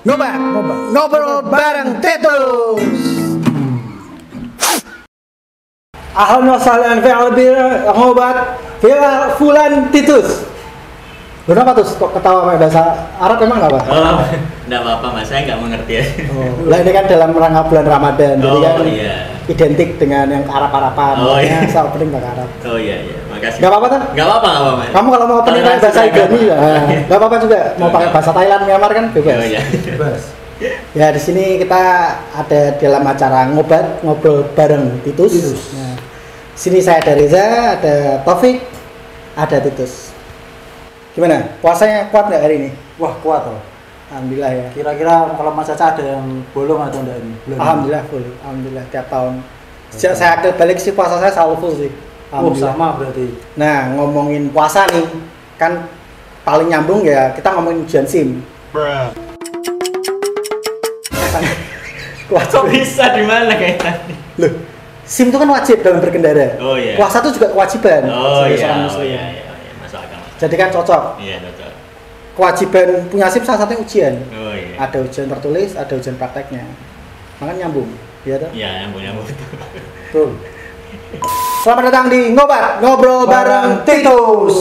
Ngobat, ngobrol bareng Tetus. Ahlan wa sahlan fi albir ngobat fi fulan Titus. Lu kenapa tuh kok ketawa pakai bahasa Arab emang nggak apa? Oh, enggak apa-apa mas, saya nggak mengerti ya. Oh, lah ini kan dalam rangka bulan Ramadan, jadi Oh, kan iya. Identik dengan yang Arab-Araban. Oh, iya. saya opening pakai Arab. Oh iya iya, makasih. Nggak apa-apa kan? Nggak apa-apa nggak apa-apa. Kamu kalau mau opening pakai Toleransi bahasa. Ibrani ya, nggak apa-apa juga. Mau pakai bahasa Thailand, Myanmar kan bebas. Oh iya. Bebas. Ya di sini kita ada dalam acara ngobat ngobrol bareng Titus. Nah, sini saya ada Reza, ada Taufik, ada Titus. Gimana? Puasanya kuat nggak hari ini? Wah kuat loh. Alhamdulillah ya. Kira-kira kalau Mas Caca ada yang bolong atau enggak ini? Belum. Alhamdulillah full. Alhamdulillah tiap tahun. Sejak saya aktif balik sih puasa saya selalu full sih. Oh sama berarti. Nah ngomongin puasa nih, kan paling nyambung ya kita ngomongin ujian sim. Kok bisa di mana kayak tadi? Loh, SIM itu kan wajib dalam berkendara. Oh, iya. Puasa itu juga kewajiban Oh iya, seorang oh iya iya, iya. masuk akal. Jadi kan cocok. Iya betul. Kewajiban punya SIM salah satunya ujian. Oh iya. Ada ujian tertulis, ada ujian prakteknya. Makanya nyambung. Iya toh? Iya yang punya betul. Betul. Selamat datang di Ngobat, ngobrol bareng Titus.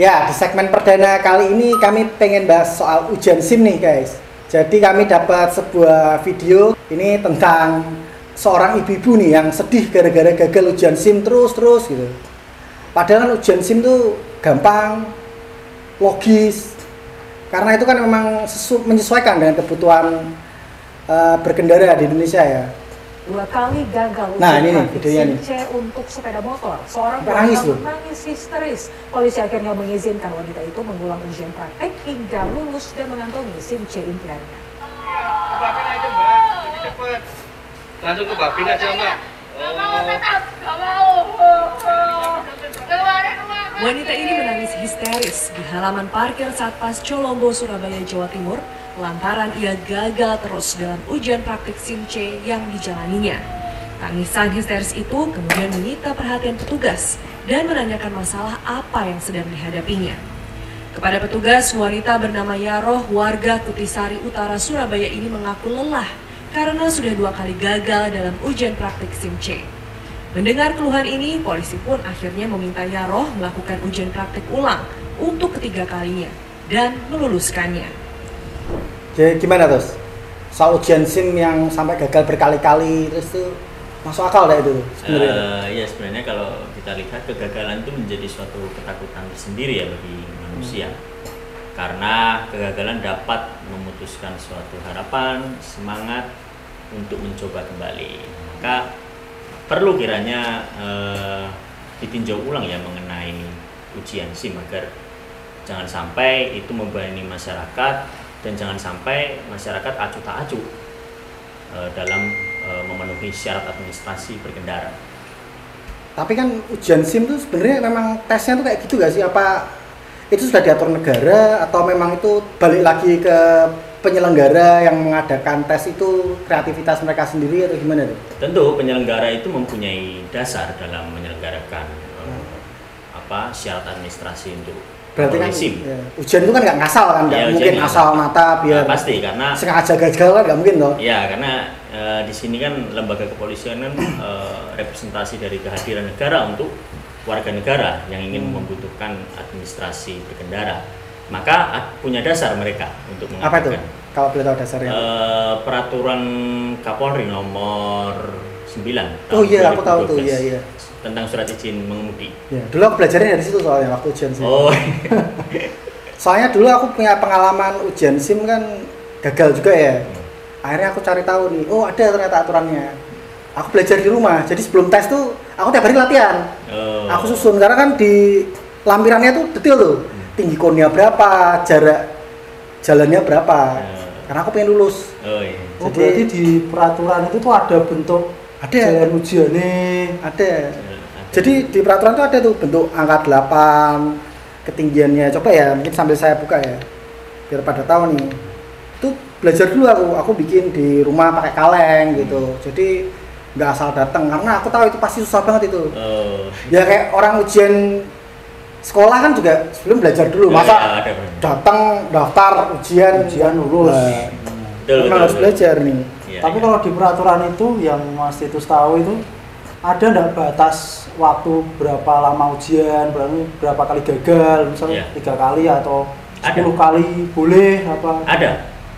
Ya, di segmen perdana kali ini kami pengen bahas soal ujian SIM nih guys. Jadi kami dapat sebuah video ini tentang seorang ibu-ibu nih yang sedih gara-gara gagal ujian SIM terus-terus gitu. Padahal kan ujian SIM tuh gampang, logis. Karena itu kan memang sesu- menyesuaikan dengan kebutuhan eh, berkendara di Indonesia ya. dua kali gagal Nah, ujian ini nih, praktik videonya nih. C untuk sepeda motor. Seorang Sampai nangis wanita loh. menangis histeris. Polisi akhirnya mengizinkan wanita itu mengulang ujian praktek hingga lulus dan mengantongi SIM C impiannya. Babin aja mbak, lebih cepet. Langsung ke Babin aja mbak. Wanita ini menangis histeris di halaman parkir Satpas Colombo, Surabaya, Jawa Timur lantaran ia gagal terus dalam ujian praktik SIM C yang dijalaninya. Tangisan histeris itu kemudian menyita perhatian petugas dan menanyakan masalah apa yang sedang dihadapinya. Kepada petugas, wanita bernama Yaroh, warga Kutisari Utara, Surabaya ini mengaku lelah karena sudah dua kali gagal dalam ujian praktik SIM C. Mendengar keluhan ini, polisi pun akhirnya meminta Yaroh melakukan ujian praktik ulang untuk ketiga kalinya dan meluluskannya. Jadi gimana terus? Soal ujian SIM yang sampai gagal berkali-kali terus tuh masuk akal dah itu sebenarnya. Eh, ya sebenarnya kalau kita lihat kegagalan itu menjadi suatu ketakutan tersendiri ya bagi manusia karena kegagalan dapat memutuskan suatu harapan semangat untuk mencoba kembali maka perlu kiranya eh, ditinjau ulang ya mengenai ujian SIM agar jangan sampai itu membebani masyarakat dan jangan sampai masyarakat acuh tak acuh eh, dalam eh, memenuhi syarat administrasi berkendara. Tapi kan ujian SIM tuh sebenarnya memang tesnya tuh kayak gitu gak sih? Apa itu sudah diatur negara atau memang itu balik lagi ke penyelenggara yang mengadakan tes itu kreativitas mereka sendiri atau gimana tuh? Tentu penyelenggara itu mempunyai dasar dalam menyelenggarakan eh, apa syarat administrasi untuk Berarti kan SIM. ya, ujian itu kan nggak ngasal kan, nggak Iya, mungkin asal mata biar Nah, pasti karena sengaja gagal kan nggak mungkin toh. ya karena eh, di sini kan lembaga kepolisian kan eh, representasi dari kehadiran negara untuk warga negara yang ingin Hmm. membutuhkan administrasi berkendara. Maka punya dasar mereka untuk Apa itu? mengatakan Kalau boleh tahu dasarnya. Eh, peraturan Kapolri nomor 9 oh tahun iya, aku tahu tuh, 2012 iya iya. tentang surat izin mengemudi. Ya, dulu aku belajarnya dari situ soalnya waktu ujian SIM. Oh, Soalnya dulu aku punya pengalaman ujian SIM kan gagal juga ya. Akhirnya aku cari tahu nih, oh ada ternyata aturannya. Aku belajar di rumah, jadi sebelum tes tuh aku tiap hari latihan. oh. Aku susun karena kan di lampirannya tuh detail tuh, tinggi konnya berapa, jarak jalannya berapa. Ya. Karena aku pengen lulus. Oh iya. Oh Jadi- berarti di peraturan itu tuh ada bentuk Ada. jalan ujiannya. Ada. Jadi di peraturan tuh ada tuh bentuk angka 8, ketinggiannya. Coba ya, mungkin sambil saya buka ya. Biar pada tahu nih. Itu belajar dulu aku, aku bikin di rumah pakai kaleng gitu. Jadi nggak asal datang karena aku tahu itu pasti susah banget itu. Oh. Ya kayak orang ujian sekolah kan juga sebelum belajar dulu Ya, masa ya, ada, datang daftar ujian ujian lulus Nah, Betul, betul, harus betul. belajar nih Iya, tapi iya. kalau di peraturan itu yang Mas Titus tahu itu ada nggak batas waktu berapa lama ujian berapa, berapa kali gagal misalnya Iya. tiga kali atau Ada. sepuluh kali boleh apa Ada.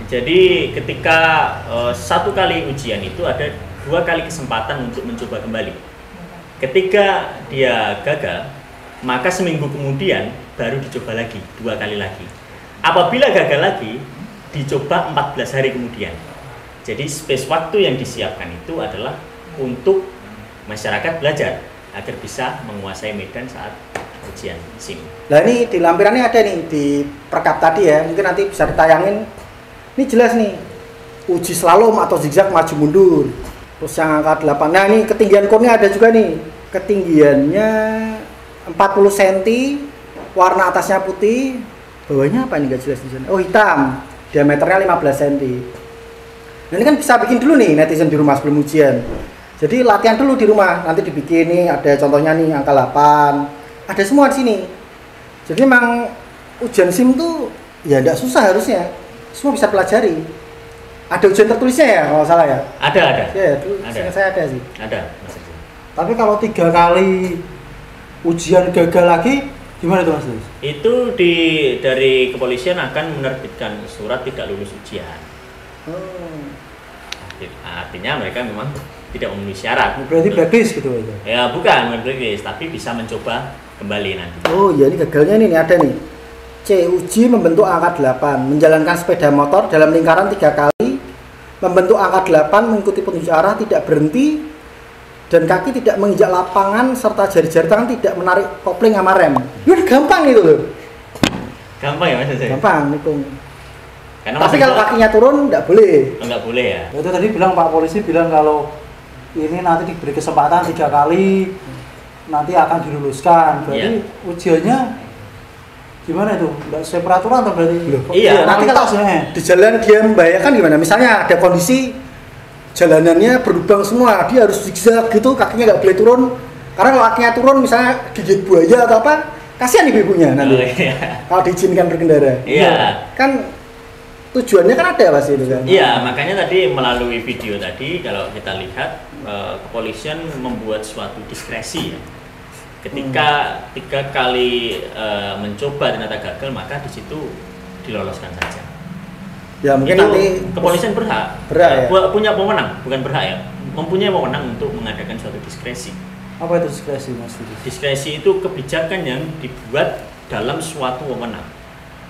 Jadi ketika eh, satu kali ujian itu ada dua kali kesempatan untuk mencoba kembali. Ketika dia gagal, maka seminggu kemudian baru dicoba lagi dua kali lagi. Apabila gagal lagi, dicoba 14 hari kemudian. Jadi space waktu yang disiapkan itu adalah untuk masyarakat belajar agar bisa menguasai medan saat ujian SIM. Nah ini di lampirannya ada nih di perkap tadi ya, mungkin nanti bisa ditayangin. Ini jelas nih, uji slalom atau zigzag maju mundur. Terus yang angka 8. Nah ini ketinggian kurnya ada juga nih. Ketinggiannya 40 cm, warna atasnya putih, bawahnya apa ini nggak jelas di sana. Oh hitam, diameternya 15 cm. Nah, ini kan bisa bikin dulu nih netizen di rumah sebelum ujian. Jadi latihan dulu di rumah, nanti dibikin nih ada contohnya nih angka 8. Ada semua di sini. Jadi memang ujian SIM tuh ya tidak susah harusnya. Semua bisa pelajari. Ada ujian tertulisnya ya kalau salah ya. Ada ada. Ya, dulu Ada. saya ada sih. Ada. Mas tapi kalau tiga kali ujian gagal lagi gimana tuh Mas Titus? itu di dari kepolisian akan menerbitkan surat tidak lulus ujian Hmm. Arti- artinya mereka memang tidak memenuhi syarat berarti blacklist gitu aja ya bukan bukan blacklist tapi bisa mencoba kembali nanti Oh iya ini gagalnya nih, nih ada nih. C. Uji membentuk angka 8, menjalankan sepeda motor dalam lingkaran tiga kali, membentuk angka 8, mengikuti petunjuk arah, tidak berhenti, dan kaki tidak menginjak lapangan, serta jari-jari tangan tidak menarik kopling sama rem. Ini gampang itu loh, gampang ya mas Yose? gampang hitung. karena Tapi masih kalau kakinya turun, nggak boleh. Oh, nggak boleh ya itu tadi bilang Pak Polisi bilang kalau ini nanti diberi kesempatan tiga kali nanti akan diluluskan berarti Iya. ujiannya gimana itu nggak sesuai peraturan atau berarti Iya, nanti kalau di jalan dia membahayakan gimana? Misalnya ada kondisi jalanannya berlubang semua, dia harus zigzag gitu, kakinya nggak boleh turun. Karena kalau kakinya turun, misalnya gigit buaya atau apa, kasihan ibu-ibunya nanti. Oh, iya. Kalau diizinkan berkendara. Iya. Kan tujuannya kan ada pasti itu kan. Iya, makanya tadi melalui video tadi kalau kita lihat eh, kepolisian membuat suatu diskresi ya. Ketika tiga kali eh, mencoba ternyata gagal, maka di situ diloloskan saja. Ya mungkin itu nanti kepolisian berhak, Berhak, ya? pu- punya wewenang, bukan berhak ya, mempunyai wewenang untuk mengadakan suatu diskresi. apa itu diskresi Mas? Diskresi itu kebijakan yang dibuat dalam suatu wewenang.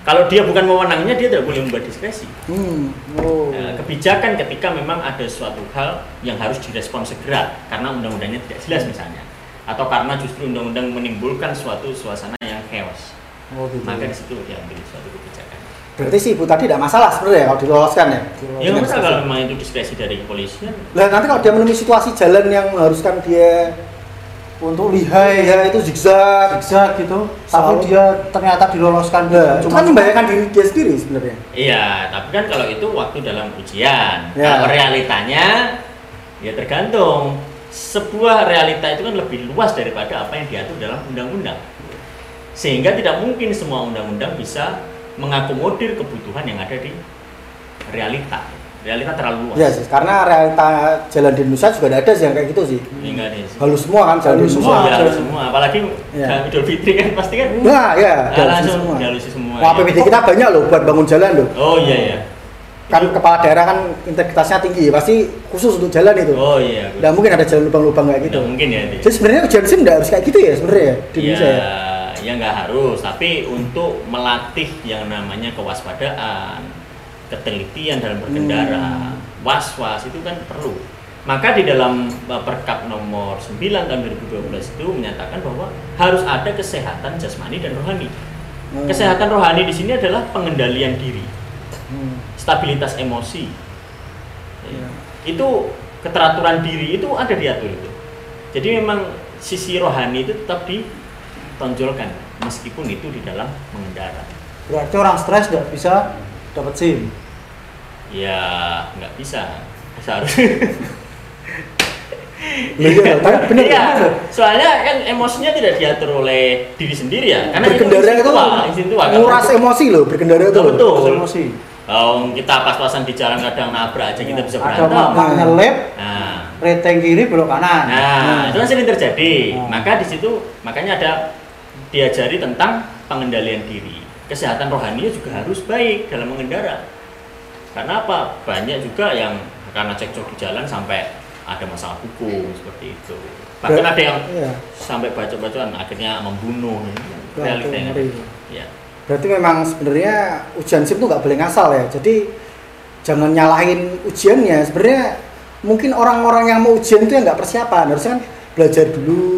Kalau dia bukan wewenangnya, dia tidak boleh membuat diskresi. Hmm. Oh. Eh, kebijakan ketika memang ada suatu hal yang harus direspon segera karena undang-undangnya tidak jelas misalnya atau karena justru undang-undang menimbulkan suatu suasana yang chaos oh gitu maka di situ diambil suatu kebijakan Berarti si ibu tadi tidak masalah sebenarnya kalau diloloskan ya. ya nggak masalah kalau memang itu diskresi dari kepolisian Lah nanti kalau dia menemui situasi jalan yang mengharuskan dia untuk lihai ya itu zigzag. zigzag gitu tapi Soal- dia ternyata diloloskan Nah, itu kan membahayakan diri dia sendiri sebenarnya. iya tapi kan kalau itu waktu dalam ujian Ya. kalau realitanya ya tergantung sebuah realita itu kan lebih luas daripada apa yang diatur dalam undang-undang sehingga tidak mungkin semua undang-undang bisa mengakomodir kebutuhan yang ada di realita realita terlalu luas Iya sih, karena realita jalan di Indonesia juga ada, sih yang kayak gitu sih. Hingga ada sih. Halus semua kan jalan di Halus Indonesia. semua, ya, jalan. semua. Apalagi Iya. dalam Idul Fitri kan pasti kan Nah, ya, ah, dihalusin langsung semua. dihalusi semua. Wah, ya. APBD kita banyak loh buat bangun jalan loh. Oh iya ya. Kan kepala daerah kan integritasnya tinggi, pasti khusus untuk jalan itu. Oh iya. Nggak mungkin ada jalan lubang-lubang kayak gitu. Tidak mungkin ya. itu. Jadi sebenarnya ujian SIM nggak harus kayak gitu ya sebenarnya ya, di Indonesia ya, ya. ya nggak harus, tapi untuk melatih yang namanya kewaspadaan, ketelitian dalam berkendara, Hmm. was-was itu kan perlu. Maka di dalam uh, Perkap nomor 9 tahun 2012 itu menyatakan bahwa harus ada kesehatan jasmani dan rohani. Hmm. Kesehatan rohani di sini adalah pengendalian diri, Hmm. stabilitas emosi. Iya. Itu keteraturan diri itu ada diatur itu. Jadi memang sisi rohani itu tetap ditonjolkan meskipun itu di dalam mengendara. berarti orang stres nggak bisa dapat SIM Ya nggak bisa, harus Iya, tapi bener Iya, bener. soalnya kan emosinya tidak diatur oleh diri sendiri ya. Karena berkendara itu insting tua, kan? nguras emosi loh berkendara itu Betul, loh. betul. emosi Oh, kita pas-pasan di jalan kadang nabrak aja kita bisa ada berantem. mak nyelip Nah, reteng kiri belok kanan nah, itu kan sering terjadi. Hmm. Maka di situ makanya ada diajari tentang pengendalian diri. Kesehatan rohani juga harus baik dalam mengendara. Karena apa? Banyak juga yang karena cekcok di jalan sampai ada masalah hukum seperti itu. Bahkan ada yang Iya. sampai baca-bacaan akhirnya membunuh Wah, realita itu yang ngeri. ada. Ya. Berarti memang sebenarnya ujian SIM tuh nggak boleh ngasal ya. Jadi jangan nyalahin ujiannya. Sebenarnya mungkin orang-orang yang mau ujian itu yang nggak persiapan. Harusnya kan belajar dulu.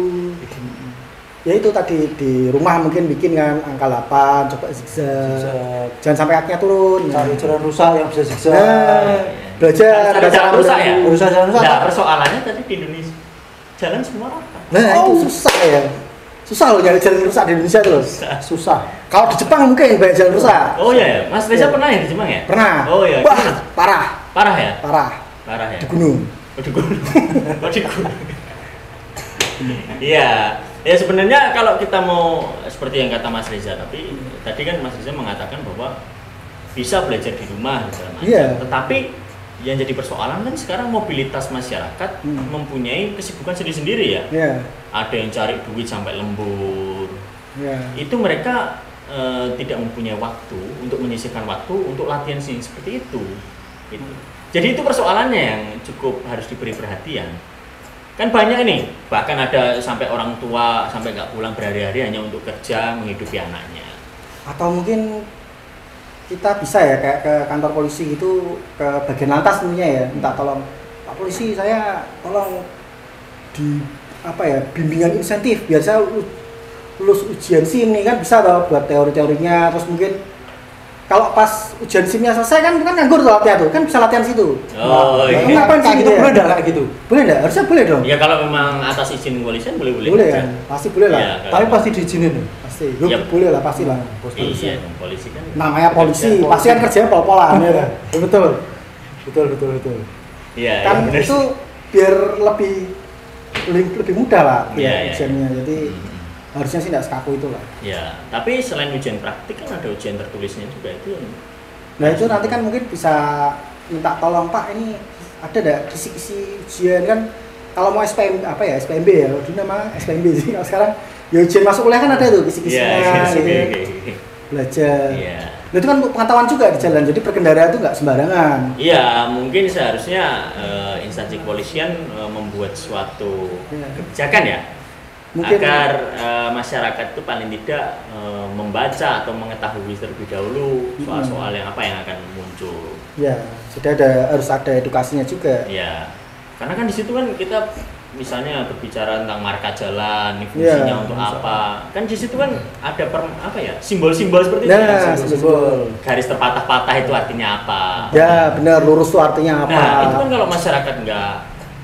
Ya itu tadi di rumah mungkin bikin kan angka 8, coba zigzag. Zigzag. Jangan sampai haknya turun. cari jalan rusak yang bisa zigzag Nah, belajar ada belajar jalan rusak ya? Berusaha jalan rusak Nah, persoalannya tadi di Indonesia jalan semua rata. Nah, Oh. itu susah ya. Susah loh nyari jalan rusak di Indonesia tuh. susah Kalau di Jepang mungkin banyak jalan rusak. Oh iya ya, Mas Reza Iya. pernah ya di Jepang ya? Pernah. Oh iya. Wah, parah, Parah ya? parah. Parah ya. Di gunung. Oh, di gunung. Oh, di gunung. Iya. Ya sebenarnya kalau kita mau seperti yang kata Mas Reza tapi tadi kan Mas Reza mengatakan bahwa bisa belajar di rumah segala macam. Iya. Tetapi yang jadi persoalan kan sekarang mobilitas masyarakat Hmm. mempunyai kesibukan sendiri-sendiri ya. Ya, Ada yang cari duit sampai lembur, ya. itu mereka eh, tidak mempunyai waktu untuk menyisihkan waktu untuk latihan sing seperti itu. Gitu. Jadi itu persoalannya yang cukup harus diberi perhatian. Kan banyak nih, bahkan ada sampai orang tua sampai nggak pulang berhari-hari hanya untuk kerja menghidupi anaknya. Atau mungkin kita bisa ya kayak ke kantor polisi gitu ke bagian lantas tentunya ya minta tolong. Pak polisi saya tolong di apa ya bimbingan insentif. Lu- lulus ujian SIM nih kan bisa toh buat teori-teorinya. Terus mungkin kalau pas ujian SIM-nya selesai kan kan nganggur tuh latihan tuh kan bisa latihan situ Oh, Nah, iya. ngapain sih kayak gitu gitu ya? boleh nggak kayak gitu boleh nggak harusnya boleh dong Ya kalau memang atas izin kepolisian boleh-boleh boleh aja. kan pasti boleh lah Iya, tapi kalau- pasti diizinin ya? pasti Yup, Yap. boleh lah pasti lah Iya, dong, polisi kan. namanya polisi Kerja. pasti kan kerjanya pol-polan ya kan? Ya, betul betul betul betul Iya, kan iya, bener itu biar lebih lebih, lebih mudah lah Iya, ya, iya, ujiannya jadi Hmm. Harusnya sih tidak sekaku itu lah Ya, tapi selain ujian praktik kan ada ujian tertulisnya juga itu. yang- nah itu nanti kan mungkin bisa minta tolong pak ini ada enggak kisi-kisi ujian kan kalau mau SPM apa ya SPMB ya dulu nama SPMB sih kalau sekarang ya ujian masuk kuliah kan ada tuh kisi-kisinya iya, gitu oke, oke. belajar Iya. Nah, itu kan pengetahuan juga di jalan jadi berkendara itu nggak sembarangan Iya, mungkin seharusnya eh, instansi kepolisian eh, membuat suatu Iya. kebijakan ya, Mungkin- agar eh, masyarakat itu paling tidak eh, membaca atau mengetahui terlebih dahulu soal-soal yang apa yang akan muncul. ya jadi ada harus ada edukasinya juga Ya, karena kan di situ kan kita misalnya berbicara tentang marka jalan, ini fungsinya Iya, untuk bisa. apa. Kan di situ kan ada per, apa ya simbol-simbol seperti itu. Ya. simbol-simbol. Garis terpatah-patah itu artinya apa? ya benar lurus itu artinya apa Nah, itu kan kalau masyarakat nggak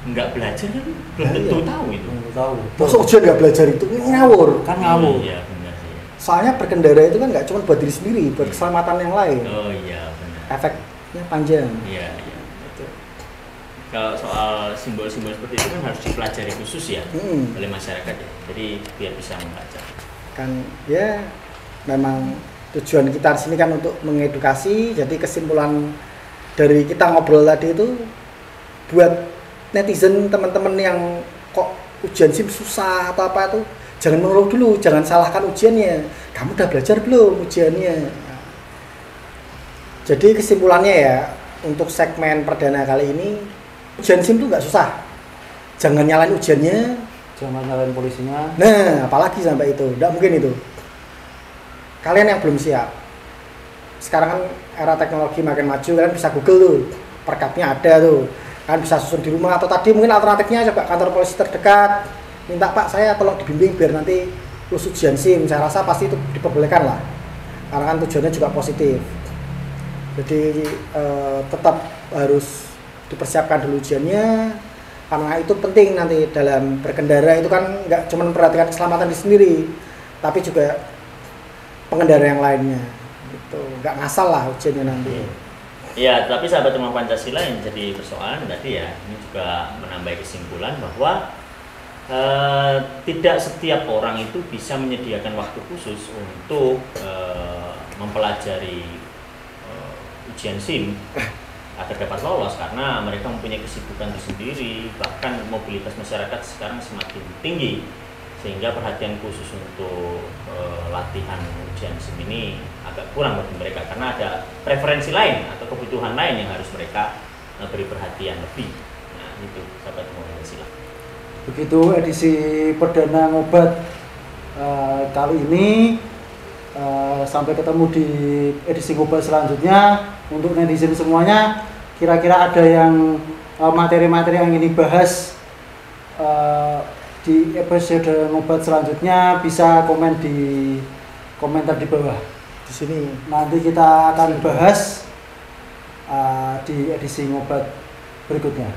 nggak belajar kan belum Nah, tentu iya. tahu itu. Tahu Masuk ujian nggak belajar itu ngawur. kan ngawur Iya benar sih. Soalnya berkendara itu kan nggak cuma buat diri sendiri, buat keselamatan yang lain. Oh iya benar. Efeknya panjang. Iya iya. Kalau soal simbol-simbol seperti itu kan harus dipelajari khusus ya Hmm. oleh masyarakat ya. Jadi biar bisa membaca. Kan ya memang tujuan kita di sini kan untuk mengedukasi. Jadi kesimpulan dari kita ngobrol tadi itu buat netizen teman-teman yang ujian SIM susah atau apa itu jangan mengeluh dulu, jangan salahkan ujiannya. Kamu udah belajar belum ujiannya? Jadi kesimpulannya ya untuk segmen perdana kali ini ujian SIM itu nggak susah. Jangan nyalain ujiannya, jangan nyalain polisinya Nah, apalagi sampai itu, tidak mungkin itu. Kalian yang belum siap. Sekarang kan era teknologi makin maju, kalian bisa Google tuh, perkapnya ada tuh. Kalian bisa susun di rumah atau tadi mungkin alternatifnya coba kantor polisi terdekat. Minta Pak saya tolong dibimbing biar nanti lulus ujian SIM. Saya rasa pasti itu diperbolehkan lah. Karena kan tujuannya juga positif. Jadi eh, tetap harus dipersiapkan dulu ujiannya karena itu penting nanti dalam berkendara itu kan nggak cuma memperhatikan keselamatan diri sendiri tapi juga pengendara yang lainnya gitu nggak ngasal lah ujiannya nanti Ya, tapi sahabat teman Pancasila yang jadi persoalan tadi ya, ini juga menambah kesimpulan bahwa eh, tidak setiap orang itu bisa menyediakan waktu khusus untuk eh, mempelajari eh, ujian SIM agar dapat lolos karena mereka mempunyai kesibukan tersendiri, bahkan mobilitas masyarakat sekarang semakin tinggi sehingga perhatian khusus untuk eh, latihan ujian SIM ini agak kurang bagi mereka karena ada preferensi lain atau kebutuhan lain yang harus mereka eh, beri perhatian lebih. Nah, itu sahabat teman Pancasila. Begitu edisi perdana ngobat eh, kali ini eh, sampai ketemu di edisi ngobat selanjutnya untuk netizen semuanya kira-kira ada yang materi-materi yang ini bahas eh, di episode ngobat selanjutnya bisa komen di komentar di bawah. Di sini. Nanti kita akan bahas eh, di edisi ngobat berikutnya.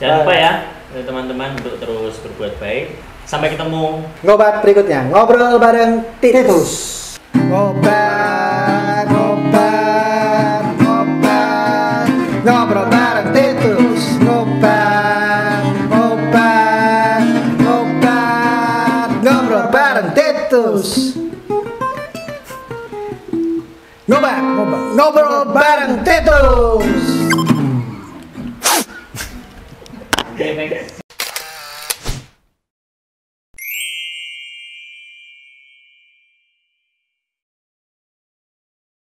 Jangan Baik. lupa ya eh, teman-teman untuk terus berbuat baik. Sampai ketemu Ngobat berikutnya, ngobrol bareng Titus. Ngobat, ngobat, ngobrol